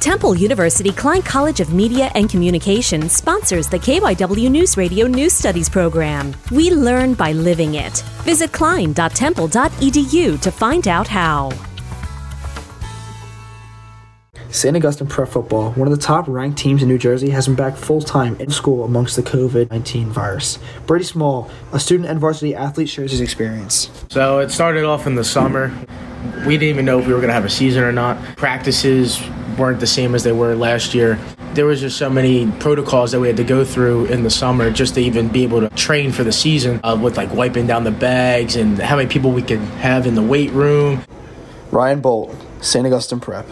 Temple University Klein College of Media and Communication sponsors the KYW News Radio News Studies program. We learn by living it. Visit klein.temple.edu to find out how. St. Augustine Prep Football, one of the top ranked teams in New Jersey, has been back full time in school amongst the COVID 19 virus. Brady Small, a student and varsity athlete, shares his experience. So it started off in the summer. We didn't even know if we were going to have a season or not. Practices weren't the same as they were last year. There was just so many protocols that we had to go through in the summer just to even be able to train for the season uh, with like wiping down the bags and how many people we could have in the weight room. Ryan Bolt, St. Augustine Prep.